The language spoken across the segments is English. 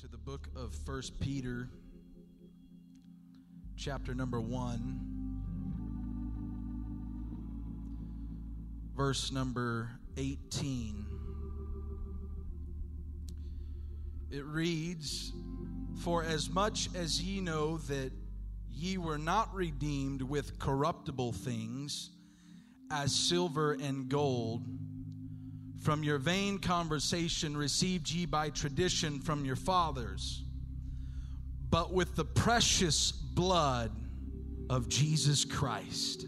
to the book of First Peter, chapter number 1, verse number 18. It reads, For as much as ye know that ye were not redeemed with corruptible things, as silver and gold, from your vain conversation received ye by tradition from your fathers, but with the precious blood of Jesus Christ,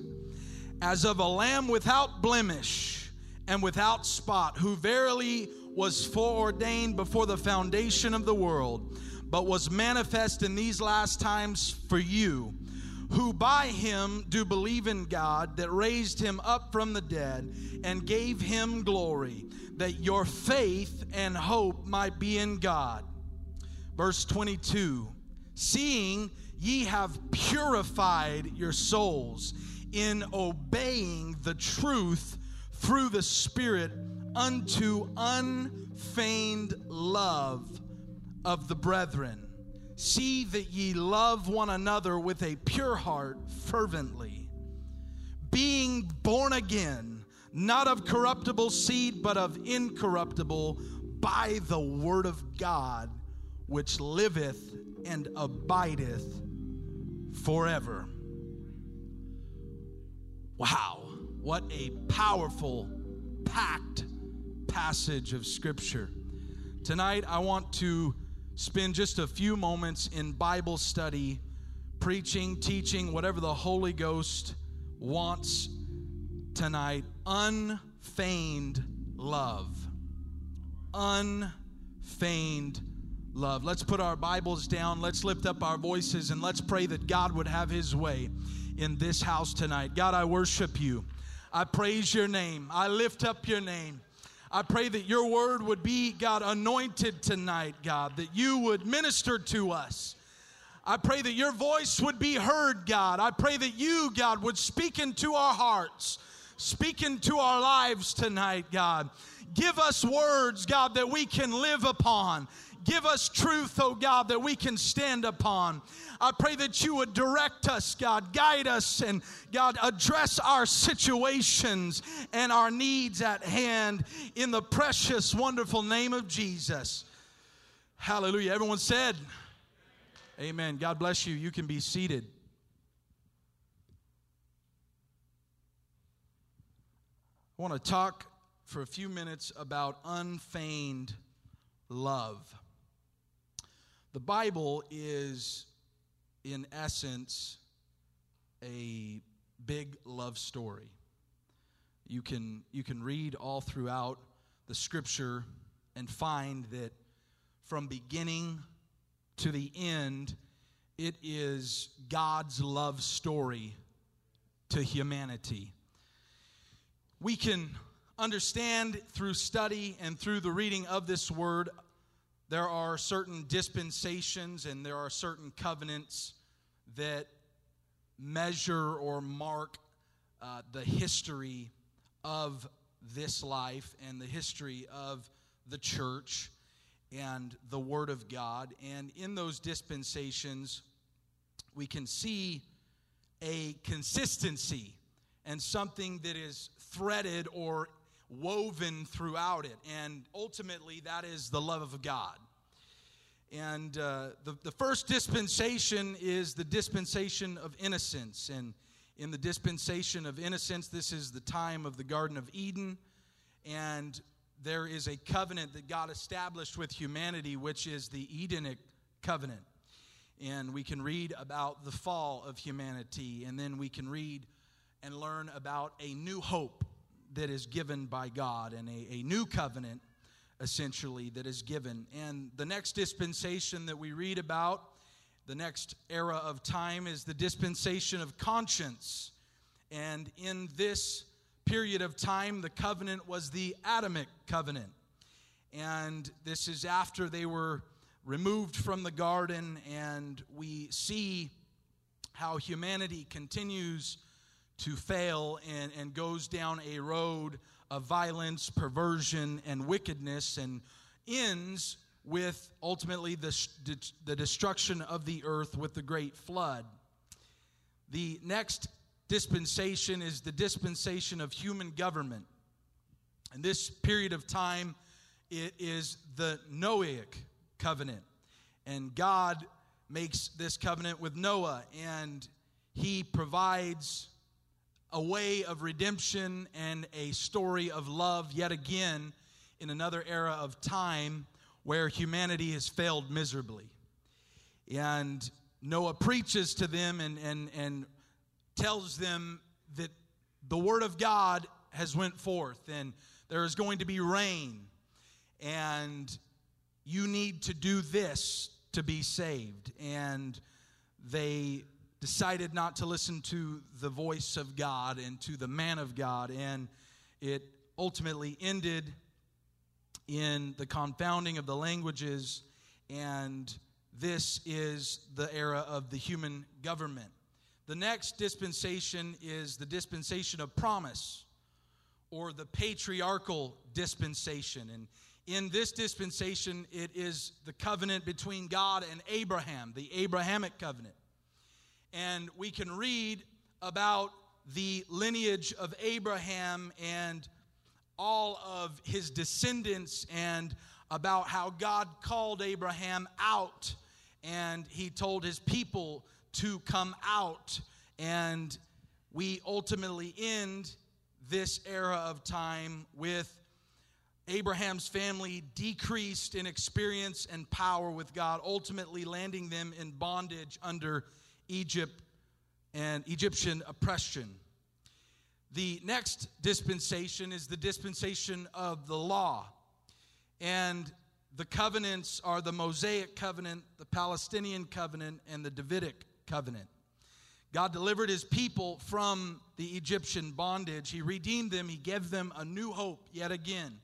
as of a lamb without blemish and without spot, who verily was foreordained before the foundation of the world, but was manifest in these last times for you who by him do believe in God that raised him up from the dead and gave him glory, that your faith and hope might be in God. Verse 22 Seeing ye have purified your souls in obeying the truth through the Spirit unto unfeigned love of the brethren. See that ye love one another with a pure heart fervently, being born again, not of corruptible seed, but of incorruptible, by the word of God, which liveth and abideth forever. Wow, what a powerful, packed passage of Scripture. Tonight, I want to spend just a few moments in Bible study, preaching, teaching, whatever the Holy Ghost wants tonight. Unfeigned love. Unfeigned love. Let's put our Bibles down. Let's lift up our voices and let's pray that God would have His way in this house tonight. God, I worship you. I praise your name. I lift up your name. I pray that your word would be, God, anointed tonight, God, that you would minister to us. I pray that your voice would be heard, God. I pray that you, God, would speak into our hearts, speak into our lives tonight, God. Give us words, God, that we can live upon. Give us truth, oh God, that we can stand upon. I pray that you would direct us, God, guide us, and God, address our situations and our needs at hand in the precious, wonderful name of Jesus. Hallelujah. Everyone said, Amen. God bless you. You can be seated. I want to talk for a few minutes about unfeigned love. The Bible is in essence, a big love story. You can, you can read all throughout the scripture and find that from beginning to the end, it is God's love story to humanity. We can understand through study and through the reading of this word there are certain dispensations and there are certain covenants that measure or mark uh, the history of this life and the history of the church and the Word of God. And in those dispensations, we can see a consistency and something that is threaded or woven throughout it. And ultimately, that is the love of God. And uh, the, the first dispensation is the dispensation of innocence. And in the dispensation of innocence, this is the time of the Garden of Eden. And there is a covenant that God established with humanity, which is the Edenic covenant. And we can read about the fall of humanity, and then we can read and learn about a new hope that is given by God and a, a new covenant, essentially, that is given. And the next dispensation that we read about, the next era of time, is the dispensation of conscience. And in this period of time, the covenant was the Adamic covenant. And this is after they were removed from the garden, and we see how humanity continues to fail and, and goes down a road of violence, perversion, and wickedness, and ends with ultimately the, the destruction of the earth with the great flood. The next dispensation is the dispensation of human government. And this period of time, it is the Noahic covenant. And God makes this covenant with Noah, and he provides a way of redemption and a story of love yet again in another era of time where humanity has failed miserably. And Noah preaches to them and, and, and tells them that the word of God has went forth and there is going to be rain and you need to do this to be saved and they decided not to listen to the voice of God and to the man of God and it ultimately ended in the confounding of the languages and this is the era of the human government the next dispensation is the dispensation of promise or the patriarchal dispensation. And in this dispensation, it is the covenant between God and Abraham, the Abrahamic covenant. And we can read about the lineage of Abraham and all of his descendants and about how God called Abraham out and he told his people to come out. And we ultimately end this era of time with Abraham's family decreased in experience and power with God, ultimately landing them in bondage under Egypt and Egyptian oppression. The next dispensation is the dispensation of the law. And the covenants are the Mosaic covenant, the Palestinian covenant, and the Davidic covenant. God delivered his people from the Egyptian bondage. He redeemed them. He gave them a new hope yet again.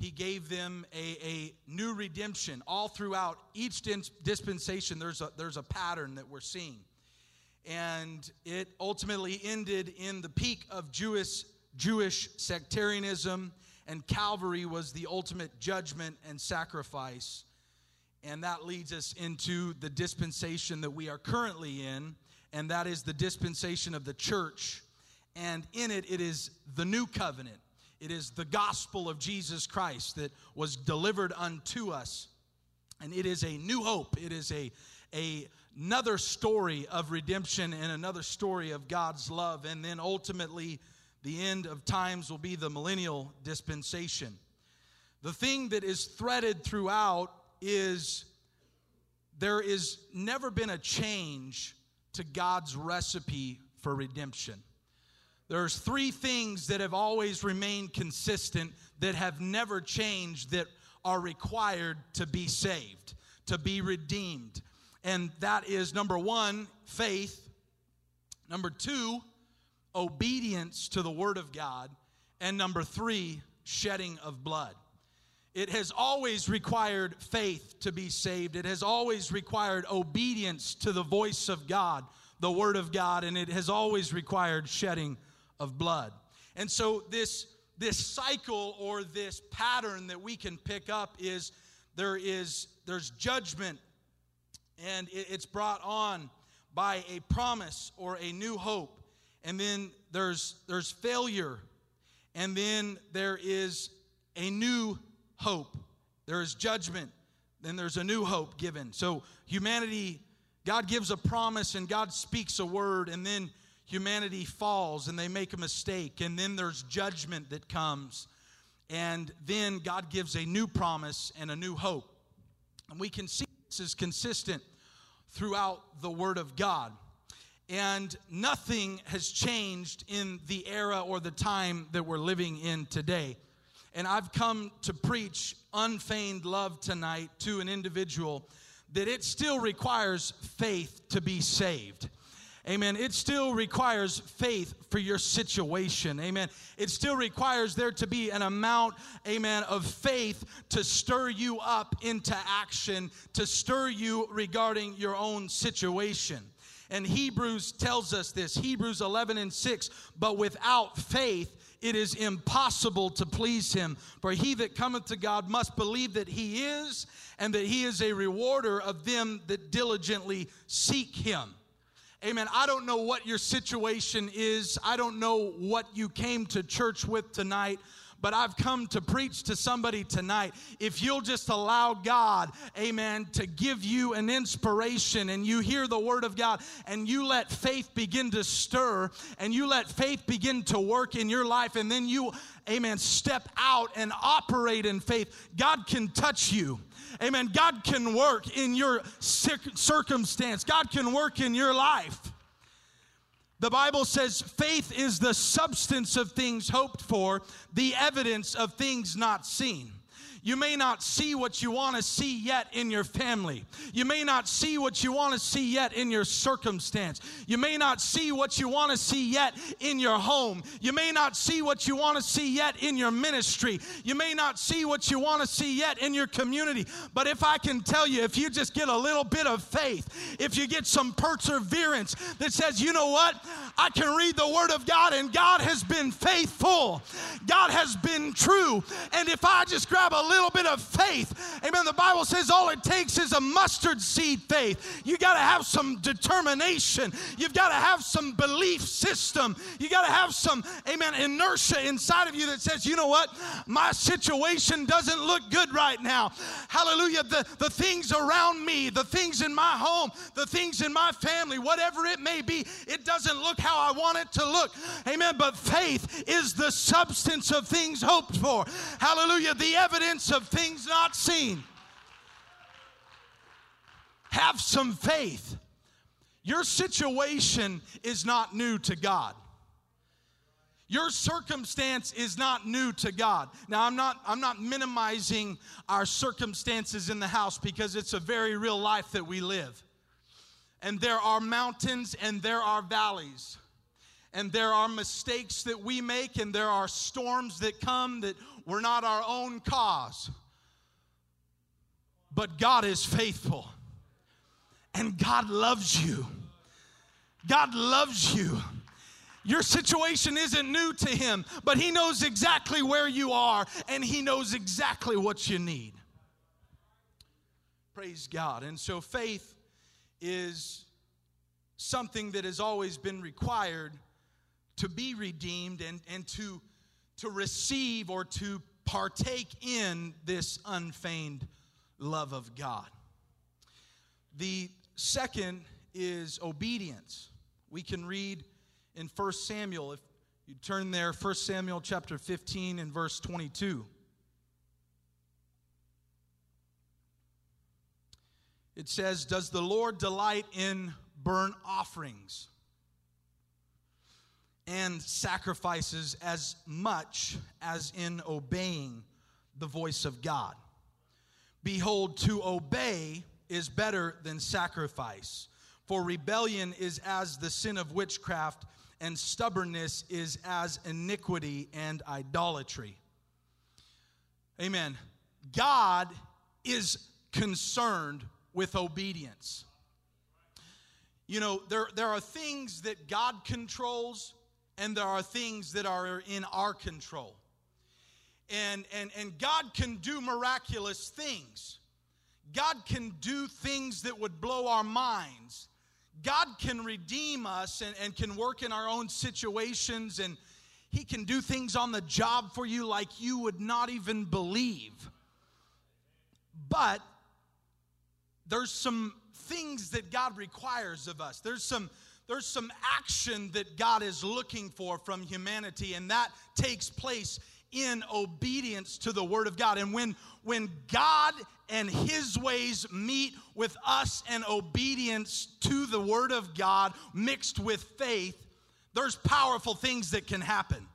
He gave them a, a new redemption all throughout each dispensation. There's a, there's a pattern that we're seeing. And it ultimately ended in the peak of Jewish, Jewish sectarianism, and Calvary was the ultimate judgment and sacrifice and that leads us into the dispensation that we are currently in, and that is the dispensation of the church. And in it, it is the new covenant. It is the gospel of Jesus Christ that was delivered unto us. And it is a new hope. It is a, a another story of redemption and another story of God's love. And then ultimately, the end of times will be the millennial dispensation. The thing that is threaded throughout is there is never been a change to God's recipe for redemption. There's three things that have always remained consistent that have never changed that are required to be saved, to be redeemed. And that is number 1, faith. Number 2, obedience to the word of God. And number 3, shedding of blood. It has always required faith to be saved. It has always required obedience to the voice of God, the Word of God, and it has always required shedding of blood. And so, this, this cycle or this pattern that we can pick up is there is there's judgment, and it's brought on by a promise or a new hope. And then there's, there's failure, and then there is a new hope. There is judgment, then there's a new hope given. So, humanity, God gives a promise and God speaks a word, and then humanity falls and they make a mistake, and then there's judgment that comes. And then God gives a new promise and a new hope. And we can see this is consistent throughout the Word of God. And nothing has changed in the era or the time that we're living in today. And I've come to preach unfeigned love tonight to an individual that it still requires faith to be saved. Amen. It still requires faith for your situation. Amen. It still requires there to be an amount, amen, of faith to stir you up into action, to stir you regarding your own situation. And Hebrews tells us this Hebrews 11 and 6 but without faith, it is impossible to please him. For he that cometh to God must believe that he is, and that he is a rewarder of them that diligently seek him. Amen. I don't know what your situation is. I don't know what you came to church with tonight but I've come to preach to somebody tonight. If you'll just allow God, amen, to give you an inspiration and you hear the word of God and you let faith begin to stir and you let faith begin to work in your life and then you, amen, step out and operate in faith, God can touch you. Amen. God can work in your circumstance. God can work in your life. The Bible says faith is the substance of things hoped for, the evidence of things not seen. You may not see what you want to see yet in your family. You may not see what you want to see yet in your circumstance. You may not see what you want to see yet in your home. You may not see what you want to see yet in your ministry. You may not see what you want to see yet in your community. But if I can tell you, if you just get a little bit of faith, if you get some perseverance that says, you know what? I can read the Word of God and God has been faithful, God has been true. And if I just grab a little bit of faith. Amen. The Bible says all it takes is a mustard seed faith. You got to have some determination. You've got to have some belief system. You got to have some, amen, inertia inside of you that says, you know what? My situation doesn't look good right now. Hallelujah. The, the things around me, the things in my home, the things in my family, whatever it may be, it doesn't look how I want it to look. Amen. But faith is the substance of things hoped for. Hallelujah. The evidence evidence of things not seen. Have some faith. Your situation is not new to God. Your circumstance is not new to God. Now I'm not I'm not minimizing our circumstances in the house because it's a very real life that we live. And there are mountains and there are valleys. And there are mistakes that we make and there are storms that come that we're not our own cause. But God is faithful. And God loves you. God loves you. Your situation isn't new to Him, but He knows exactly where you are and He knows exactly what you need. Praise God. And so faith is something that has always been required to be redeemed and, and to to receive or to partake in this unfeigned love of God. The second is obedience. We can read in 1 Samuel, if you turn there, 1 Samuel chapter 15 and verse 22. It says, Does the Lord delight in burnt offerings? And sacrifices as much as in obeying the voice of God. Behold, to obey is better than sacrifice, for rebellion is as the sin of witchcraft, and stubbornness is as iniquity and idolatry. Amen. God is concerned with obedience. You know, there, there are things that God controls and there are things that are in our control. And, and, and God can do miraculous things. God can do things that would blow our minds. God can redeem us and, and can work in our own situations, and He can do things on the job for you like you would not even believe. But there's some things that God requires of us. There's some there's some action that God is looking for from humanity, and that takes place in obedience to the word of God. And when when God and his ways meet with us and obedience to the word of God mixed with faith, there's powerful things that can happen.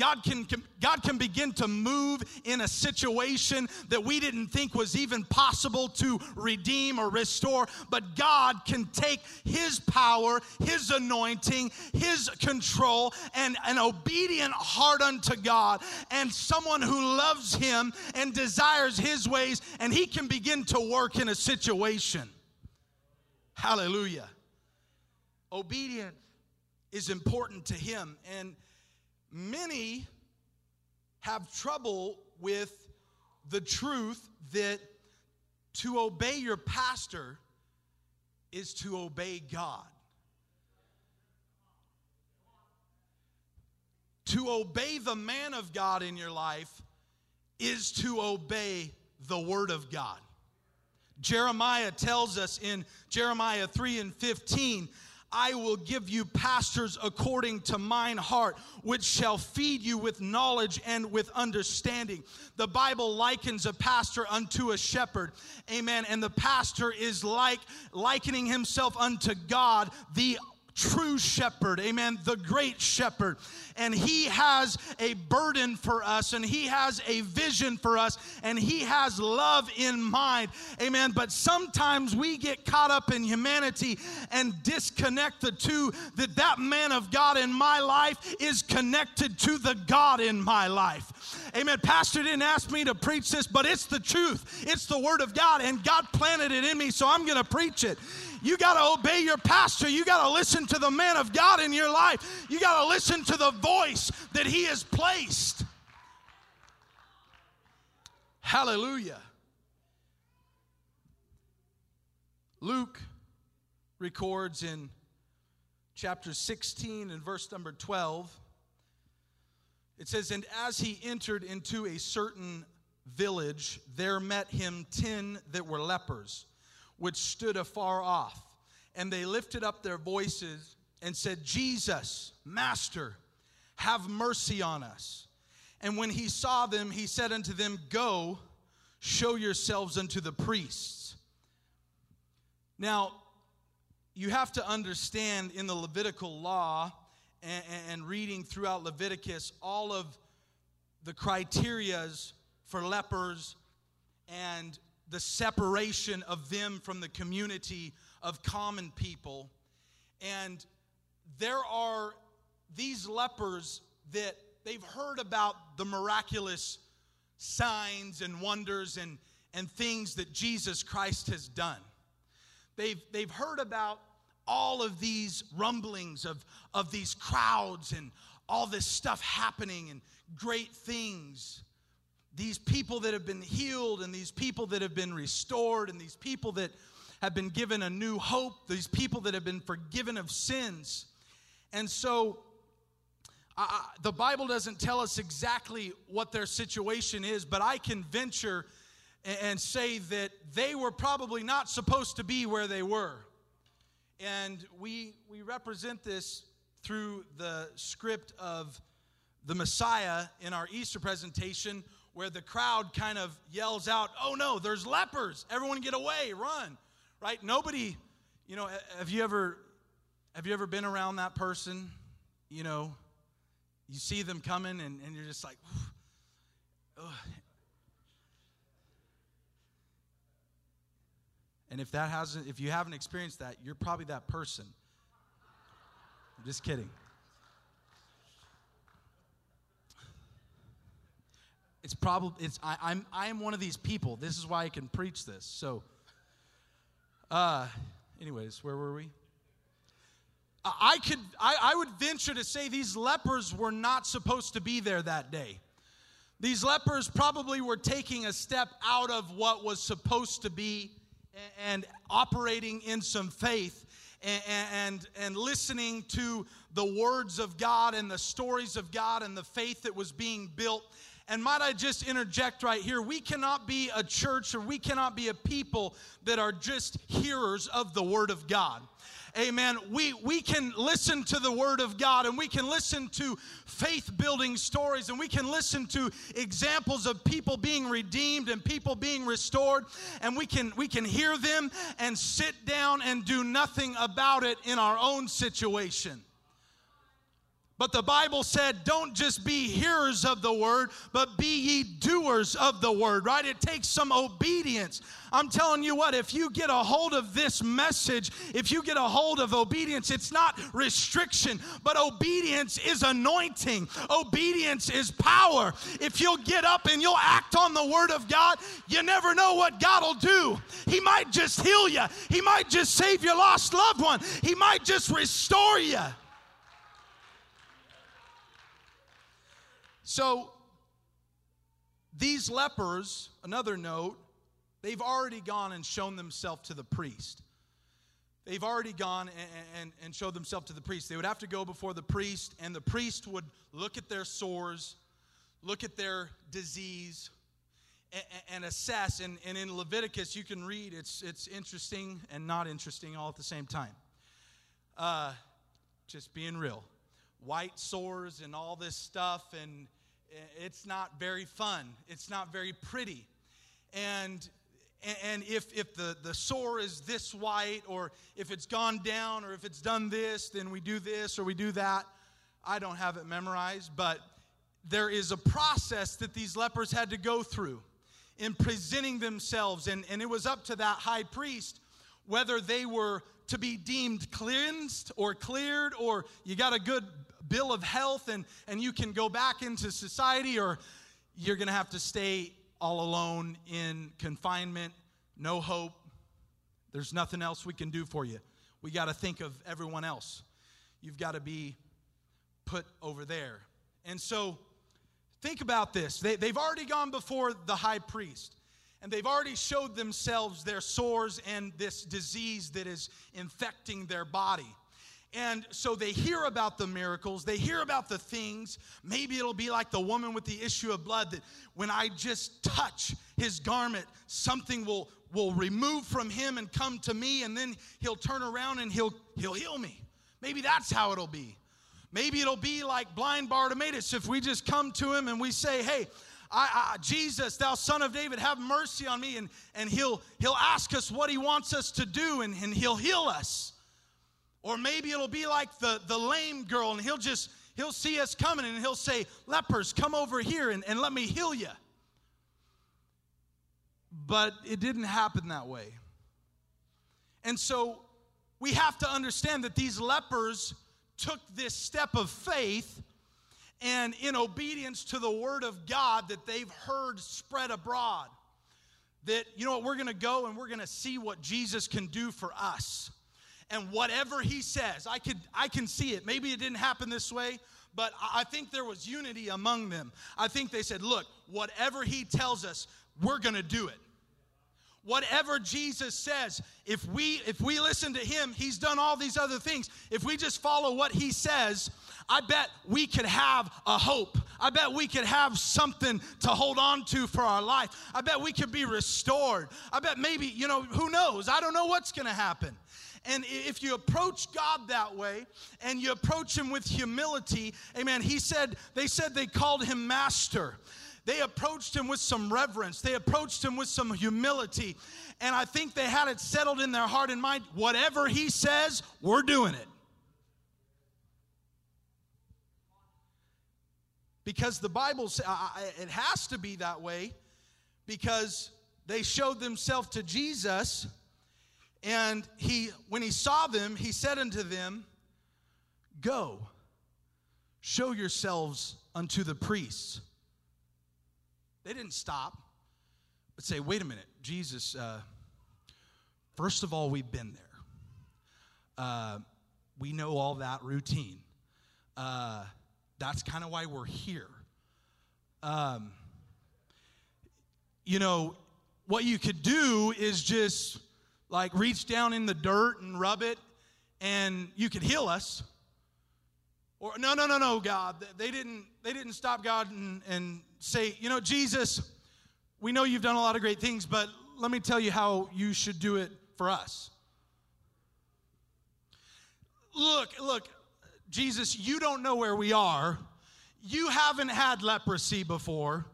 God can, God can begin to move in a situation that we didn't think was even possible to redeem or restore. But God can take His power, His anointing, His control, and an obedient heart unto God, and someone who loves Him and desires His ways, and He can begin to work in a situation. Hallelujah. obedience is important to him. And many have trouble with the truth that to obey your pastor is to obey God. To obey the man of God in your life is to obey the word of God. Jeremiah tells us in Jeremiah 3 and 15 I will give you pastors according to mine heart, which shall feed you with knowledge and with understanding. The Bible likens a pastor unto a shepherd. Amen. And the pastor is like likening himself unto God, the true shepherd, amen, the great shepherd. And he has a burden for us, and he has a vision for us, and he has love in mind, amen. But sometimes we get caught up in humanity and disconnect the two that that man of God in my life is connected to the God in my life. Amen. Pastor didn't ask me to preach this, but it's the truth. It's the word of God, and God planted it in me, so I'm going to preach it. You got to obey your pastor. You got to listen to the man of God in your life. You got to listen to the voice that he has placed. Hallelujah. Luke records in chapter 16 and verse number 12. It says, And as he entered into a certain village, there met him ten that were lepers which stood afar off. And they lifted up their voices and said, Jesus, Master, have mercy on us. And when he saw them, he said unto them, Go, show yourselves unto the priests. Now, you have to understand in the Levitical law and, and reading throughout Leviticus all of the criterias for lepers and the separation of them from the community of common people. And there are these lepers that they've heard about the miraculous signs and wonders and, and things that Jesus Christ has done. They've, they've heard about all of these rumblings of, of these crowds and all this stuff happening and great things these people that have been healed and these people that have been restored and these people that have been given a new hope, these people that have been forgiven of sins. And so uh, the Bible doesn't tell us exactly what their situation is, but I can venture and say that they were probably not supposed to be where they were. And we, we represent this through the script of the Messiah in our Easter presentation where the crowd kind of yells out, Oh no, there's lepers. Everyone get away, run. Right? Nobody, you know, have you ever have you ever been around that person? You know, you see them coming and, and you're just like, Ugh. And if that hasn't, if you haven't experienced that, you're probably that person. I'm just kidding. It's probably it's I, I'm I am one of these people. This is why I can preach this. So, uh, anyways, where were we? I could I, I would venture to say these lepers were not supposed to be there that day. These lepers probably were taking a step out of what was supposed to be and, operating in some faith and, and, and listening to the words of God and the stories of God and the faith that was being built and might I just interject right here? We cannot be a church or we cannot be a people that are just hearers of the Word of God. Amen. We, we can listen to the Word of God and we can listen to faith building stories and we can listen to examples of people being redeemed and people being restored and we can, we can hear them and sit down and do nothing about it in our own situation. But the Bible said, don't just be hearers of the word, but be ye doers of the word, right? It takes some obedience. I'm telling you what, if you get a hold of this message, if you get a hold of obedience, it's not restriction, but obedience is anointing. Obedience is power. If you'll get up and you'll act on the word of God, you never know what God will do. He might just heal you, He might just save your lost loved one, He might just restore you. So, these lepers, another note, they've already gone and shown themselves to the priest. They've already gone and, and, and showed themselves to the priest. They would have to go before the priest, and the priest would look at their sores, look at their disease, and, and assess. And, and in Leviticus, you can read, it's, it's interesting and not interesting all at the same time. Uh, just being real. White sores and all this stuff, and it's not very fun. It's not very pretty. And and if, if the, the sore is this white, or if it's gone down, or if it's done this, then we do this or we do that. I don't have it memorized, but there is a process that these lepers had to go through in presenting themselves. And, and it was up to that high priest whether they were to be deemed cleansed or cleared, or you got a good bill of health and, and you can go back into society, or you're going to have to stay all alone in confinement, no hope. There's nothing else we can do for you. We got to think of everyone else. You've got to be put over there. And so, think about this. They, they've already gone before the high priest, and they've already showed themselves their sores and this disease that is infecting their body. And so they hear about the miracles, they hear about the things. Maybe it'll be like the woman with the issue of blood that when I just touch his garment, something will, will remove from him and come to me, and then he'll turn around and he'll, he'll heal me. Maybe that's how it'll be. Maybe it'll be like blind Bartimaeus if we just come to him and we say, Hey, I, I, Jesus, thou son of David, have mercy on me. And, and he'll, he'll ask us what he wants us to do, and, and he'll heal us. Or maybe it'll be like the, the lame girl, and he'll just, he'll see us coming and he'll say, Lepers, come over here and, and let me heal you. But it didn't happen that way. And so we have to understand that these lepers took this step of faith and in obedience to the word of God that they've heard spread abroad. That, you know what, we're gonna go and we're gonna see what Jesus can do for us and whatever he says, I could I can see it. Maybe it didn't happen this way, but I think there was unity among them. I think they said, "Look, whatever he tells us, we're going to do it." Whatever Jesus says, if we if we listen to him, he's done all these other things. If we just follow what he says, I bet we could have a hope. I bet we could have something to hold on to for our life. I bet we could be restored. I bet maybe, you know, who knows? I don't know what's going to happen. And if you approach God that way and you approach Him with humility, amen, He said, they said they called Him Master. They approached Him with some reverence, they approached Him with some humility. And I think they had it settled in their heart and mind whatever He says, we're doing it. Because the Bible says it has to be that way because they showed themselves to Jesus and he, when he saw them, he said unto them, Go, show yourselves unto the priests. They didn't stop, but say, Wait a minute, Jesus, uh, first of all, we've been there. Uh, we know all that routine. Uh, that's kind of why we're here. Um, you know, what you could do is just like reach down in the dirt and rub it and you could heal us. Or no no no no god. They didn't they didn't stop god and, and say you know jesus we know you've done a lot of great things but let me tell you how you should do it for us. Look look jesus you don't know where we are. You haven't had leprosy before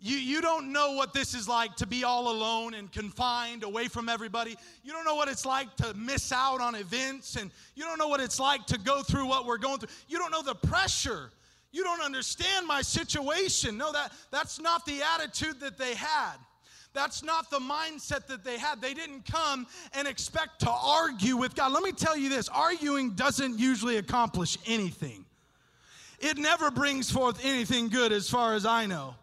You, you don't know what this is like to be all alone and confined away from everybody. You don't know what it's like to miss out on events, and you don't know what it's like to go through what we're going through. You don't know the pressure. You don't understand my situation. No, that, that's not the attitude that they had. That's not the mindset that they had. They didn't come and expect to argue with God. Let me tell you this arguing doesn't usually accomplish anything, it never brings forth anything good, as far as I know.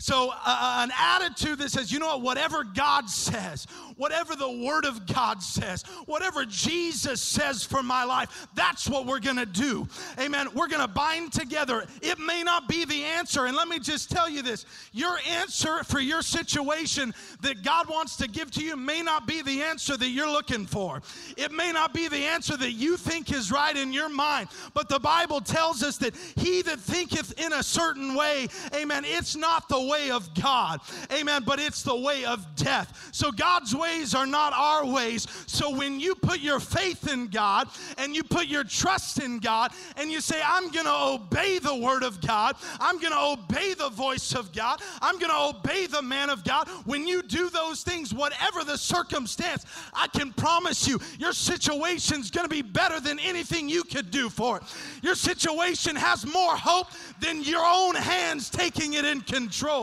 So, uh, an attitude that says, you know what, whatever God says, whatever the Word of God says, whatever Jesus says for my life, that's what we're gonna do. Amen. We're gonna bind together. It may not be the answer. And let me just tell you this your answer for your situation that God wants to give to you may not be the answer that you're looking for. It may not be the answer that you think is right in your mind. But the Bible tells us that he that thinketh in a certain way, amen, it's not the way of God. Amen. But it's the way of death. So God's ways are not our ways. So when you put your faith in God and you put your trust in God and you say, I'm going to obey the word of God, I'm going to obey the voice of God, I'm going to obey the man of God. When you do those things, whatever the circumstance, I can promise you, your situation's going to be better than anything you could do for it. Your situation has more hope than your own hands taking it in control.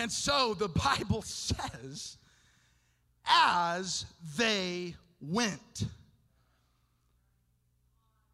And so the Bible says, as they went.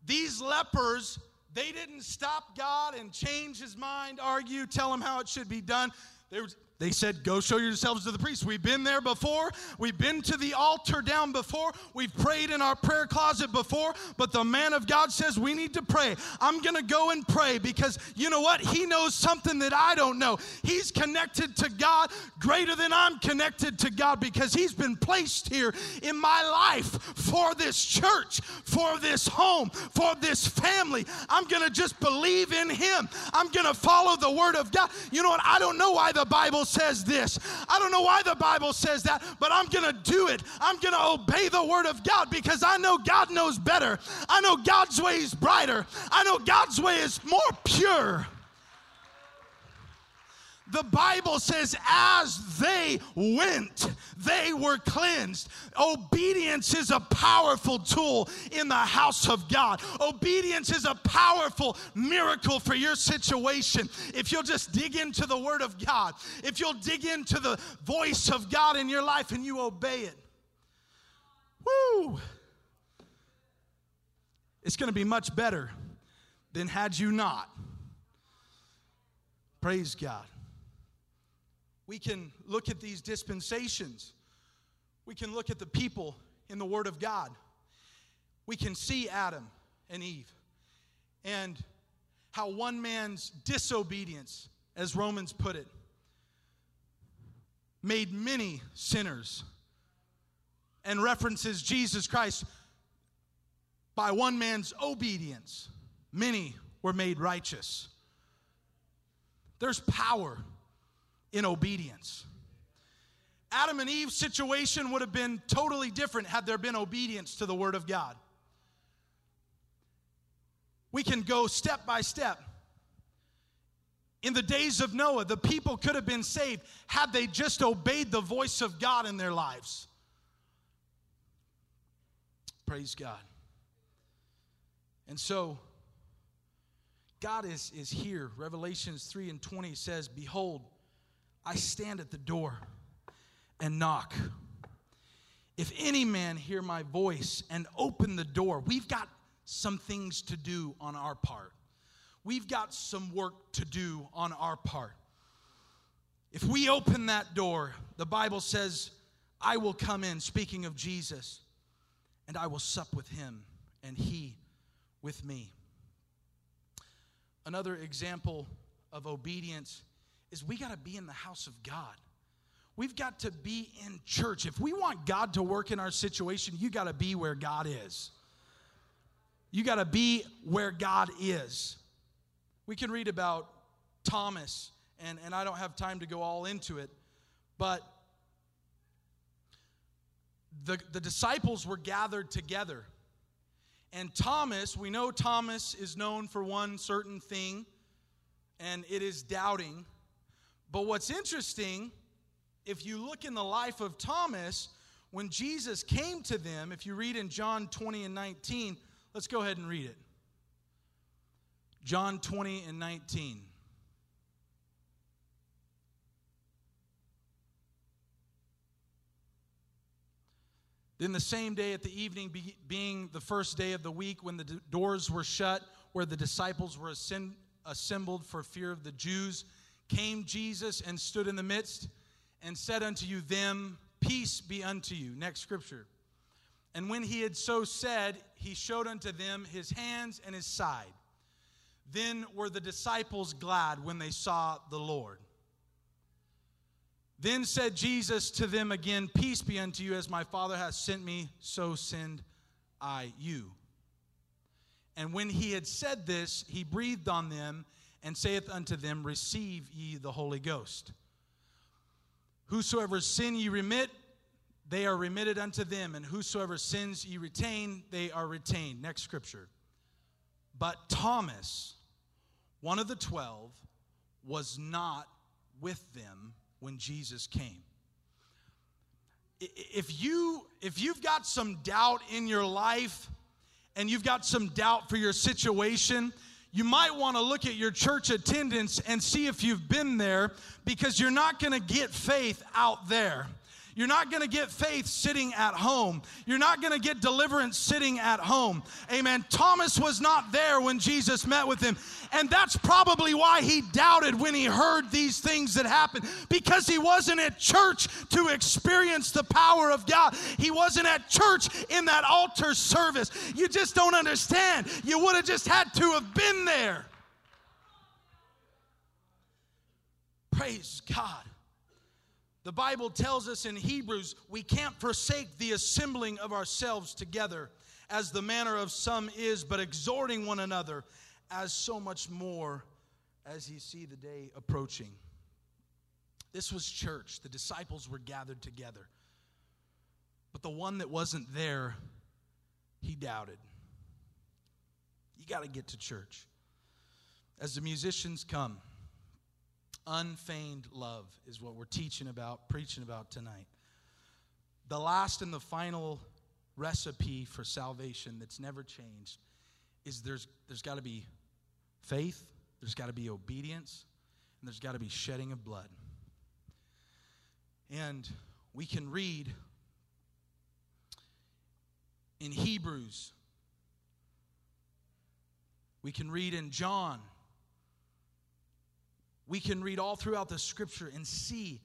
These lepers, they didn't stop God and change his mind, argue, tell him how it should be done. They were, they said, Go show yourselves to the priest. We've been there before. We've been to the altar down before. We've prayed in our prayer closet before. But the man of God says, We need to pray. I'm going to go and pray because you know what? He knows something that I don't know. He's connected to God greater than I'm connected to God because he's been placed here in my life for this church, for this home, for this family. I'm going to just believe in him. I'm going to follow the word of God. You know what? I don't know why the Bible says this. I don't know why the Bible says that, but I'm going to do it. I'm going to obey the word of God because I know God knows better. I know God's way is brighter. I know God's way is more pure. The Bible says, as they went, they were cleansed. Obedience is a powerful tool in the house of God. Obedience is a powerful miracle for your situation. If you'll just dig into the Word of God, if you'll dig into the voice of God in your life and you obey it, woo! It's going to be much better than had you not. Praise God we can look at these dispensations. We can look at the people in the Word of God. We can see Adam and Eve and how one man's disobedience, as Romans put it, made many sinners and references Jesus Christ by one man's obedience, many were made righteous. There's power in obedience. Adam and Eve's situation would have been totally different had there been obedience to the Word of God. We can go step by step. In the days of Noah, the people could have been saved had they just obeyed the voice of God in their lives. Praise God. And so, God is, is here. Revelations 3 and 20 says, Behold, I stand at the door and knock. If any man hear my voice and open the door, we've got some things to do on our part. We've got some work to do on our part. If we open that door, the Bible says, I will come in, speaking of Jesus, and I will sup with him, and he with me. Another example of obedience is we got to be in the house of God. We've got to be in church. If we want God to work in our situation, you got to be where God is. You got to be where God is. We can read about Thomas, and, and I don't have time to go all into it, but the, the disciples were gathered together. And Thomas, we know Thomas is known for one certain thing, and it is doubting. But what's interesting, if you look in the life of Thomas, when Jesus came to them, if you read in John 20 and 19, let's go ahead and read it. John 20 and 19. Then the same day at the evening, being the first day of the week, when the doors were shut, where the disciples were assembled for fear of the Jews, came Jesus and stood in the midst and said unto you, Them, peace be unto you. Next scripture. And when he had so said, he showed unto them his hands and his side. Then were the disciples glad when they saw the Lord. Then said Jesus to them again, Peace be unto you, as my Father hath sent me, so send I you. And when he had said this, he breathed on them and saith unto them, Receive ye the Holy Ghost. Whosoever sin ye remit, they are remitted unto them, and whosoever sins ye retain, they are retained. Next scripture. But Thomas, one of the twelve, was not with them when Jesus came. If you if you've got some doubt in your life and you've got some doubt for your situation, you might want to look at your church attendance and see if you've been there because you're not going to get faith out there. You're not going to get faith sitting at home. You're not going to get deliverance sitting at home. Amen. Thomas was not there when Jesus met with him. And that's probably why he doubted when he heard these things that happened because he wasn't at church to experience the power of God. He wasn't at church in that altar service. You just don't understand. You would have just had to have been there. Praise God. The Bible tells us in Hebrews we can't forsake the assembling of ourselves together as the manner of some is, but exhorting one another as so much more as you see the day approaching. This was church. The disciples were gathered together. But the one that wasn't there, he doubted. You got to get to church. As the musicians come, Unfeigned love is what we're teaching about, preaching about tonight. The last and the final recipe for salvation that's never changed is there's, there's got to be faith, there's got to be obedience, and there's got to be shedding of blood. And we can read in Hebrews, we can read in John we can read all throughout the scripture and see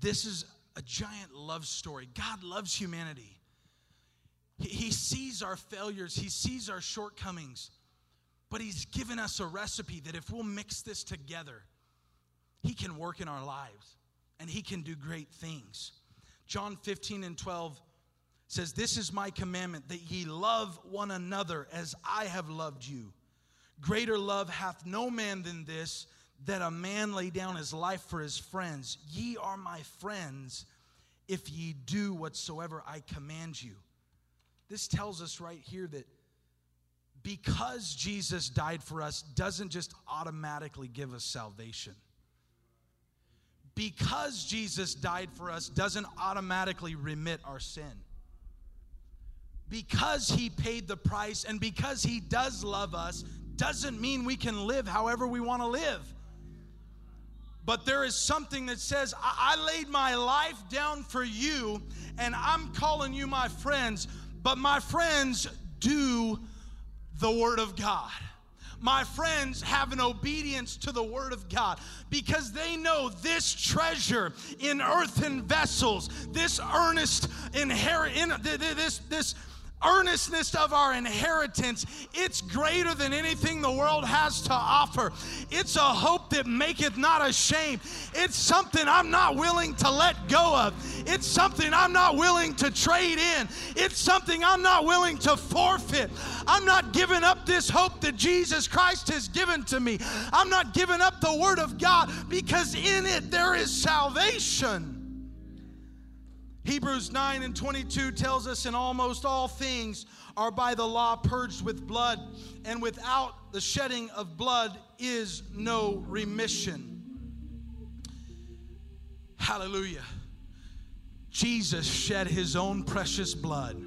this is a giant love story. God loves humanity. He, sees our failures, He sees our shortcomings, but He's given us a recipe that if we'll mix this together, He can work in our lives and He can do great things. John 15 and 12 says, This is my commandment that ye love one another as I have loved you. Greater love hath no man than this that a man lay down his life for his friends. Ye are my friends if ye do whatsoever I command you. This tells us right here that because Jesus died for us doesn't just automatically give us salvation. Because Jesus died for us doesn't automatically remit our sin. Because he paid the price and because he does love us doesn't mean we can live however we want to live. But there is something that says, I-, I laid my life down for you, and I'm calling you my friends. But my friends do the Word of God my friends have an obedience to the word of God because they know this treasure in earthen vessels, this earnest inherit, in, this this earnestness of our inheritance, it's greater than anything the world has to offer. It's a hope that maketh not ashamed. It's something I'm not willing to let go of. It's something I'm not willing to trade in. It's something I'm not willing to forfeit. I'm not giving up this hope that Jesus Christ has given to me. I'm not giving up the Word of God because in it there is salvation. Hebrews 9 and 22 tells us, in almost all things are by the law purged with blood, and without the shedding of blood is no remission. Hallelujah. Jesus shed his own precious blood.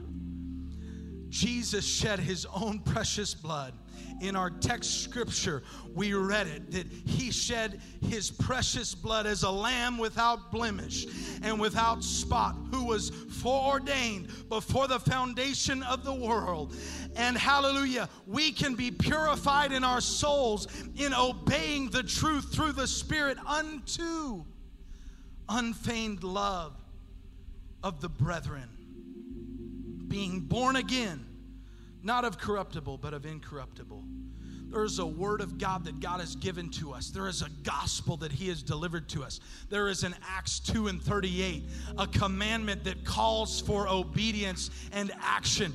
Jesus shed his own precious blood in our text scripture, we read it that he shed his precious blood as a lamb without blemish and without spot, who was foreordained before the foundation of the world. And hallelujah, we can be purified in our souls in obeying the truth through the Spirit unto unfeigned love of the brethren, being born again not of corruptible, but of incorruptible. There is a word of God that God has given to us. There is a gospel that He has delivered to us. There is an Acts 2 and 38, a commandment that calls for obedience and action.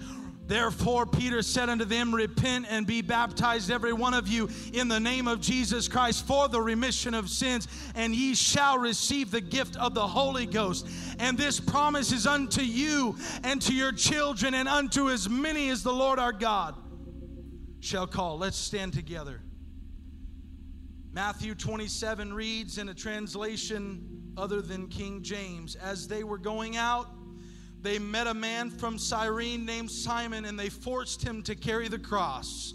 Therefore, Peter said unto them, Repent and be baptized, every one of you, in the name of Jesus Christ for the remission of sins, and ye shall receive the gift of the Holy Ghost. And this promise is unto you and to your children, and unto as many as the Lord our God shall call. Let's stand together. Matthew 27 reads in a translation other than King James As they were going out, they met a man from Cyrene named Simon and they forced him to carry the cross.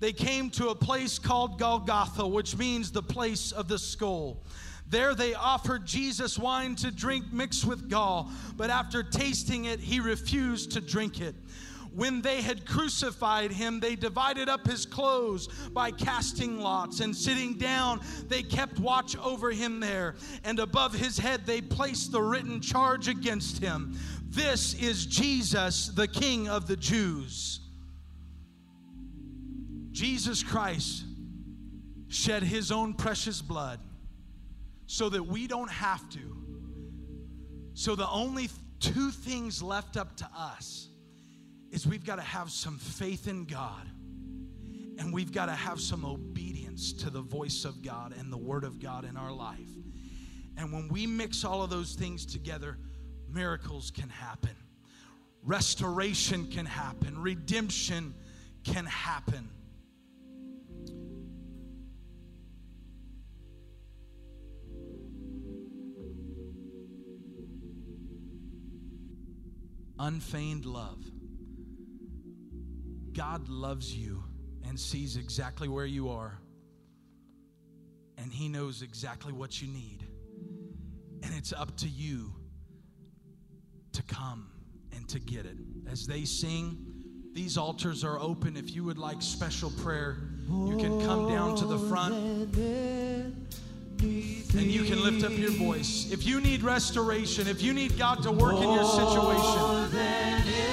They came to a place called Golgotha, which means the place of the skull. There they offered Jesus wine to drink mixed with gall, but after tasting it, he refused to drink it. When they had crucified him, they divided up his clothes by casting lots, and sitting down, they kept watch over him there. And above his head, they placed the written charge against him This is Jesus, the King of the Jews. Jesus Christ shed his own precious blood so that we don't have to. So the only two things left up to us is we've got to have some faith in God and we've got to have some obedience to the voice of God and the Word of God in our life. And when we mix all of those things together, miracles can happen, restoration can happen, redemption can happen. Unfeigned love. God loves you and sees exactly where you are, and He knows exactly what you need. And it's up to you to come and to get it. As they sing, these altars are open. If you would like special prayer, you can come down to the front and you can lift up your voice. If you need restoration, if you need God to work in your situation,